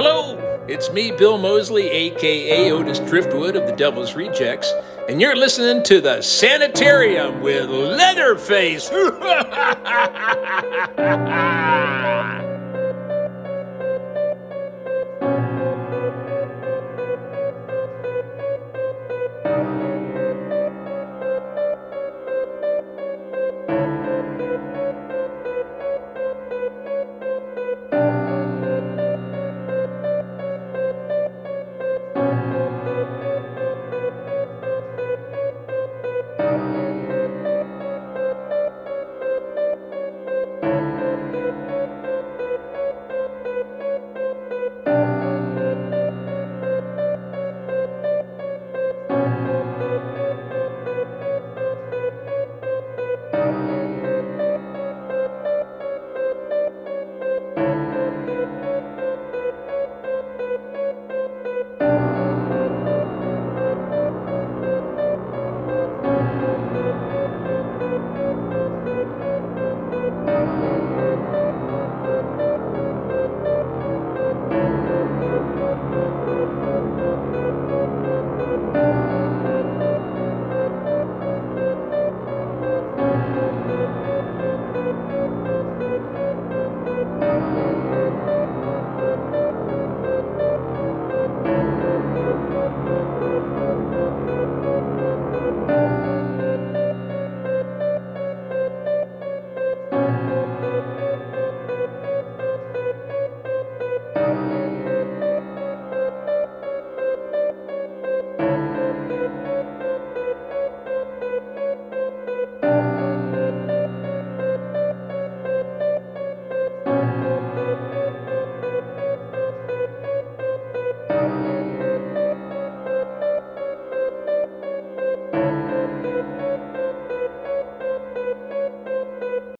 Hello, it's me, Bill Moseley, aka Otis Driftwood of the Devil's Rejects, and you're listening to the Sanitarium with Leatherface.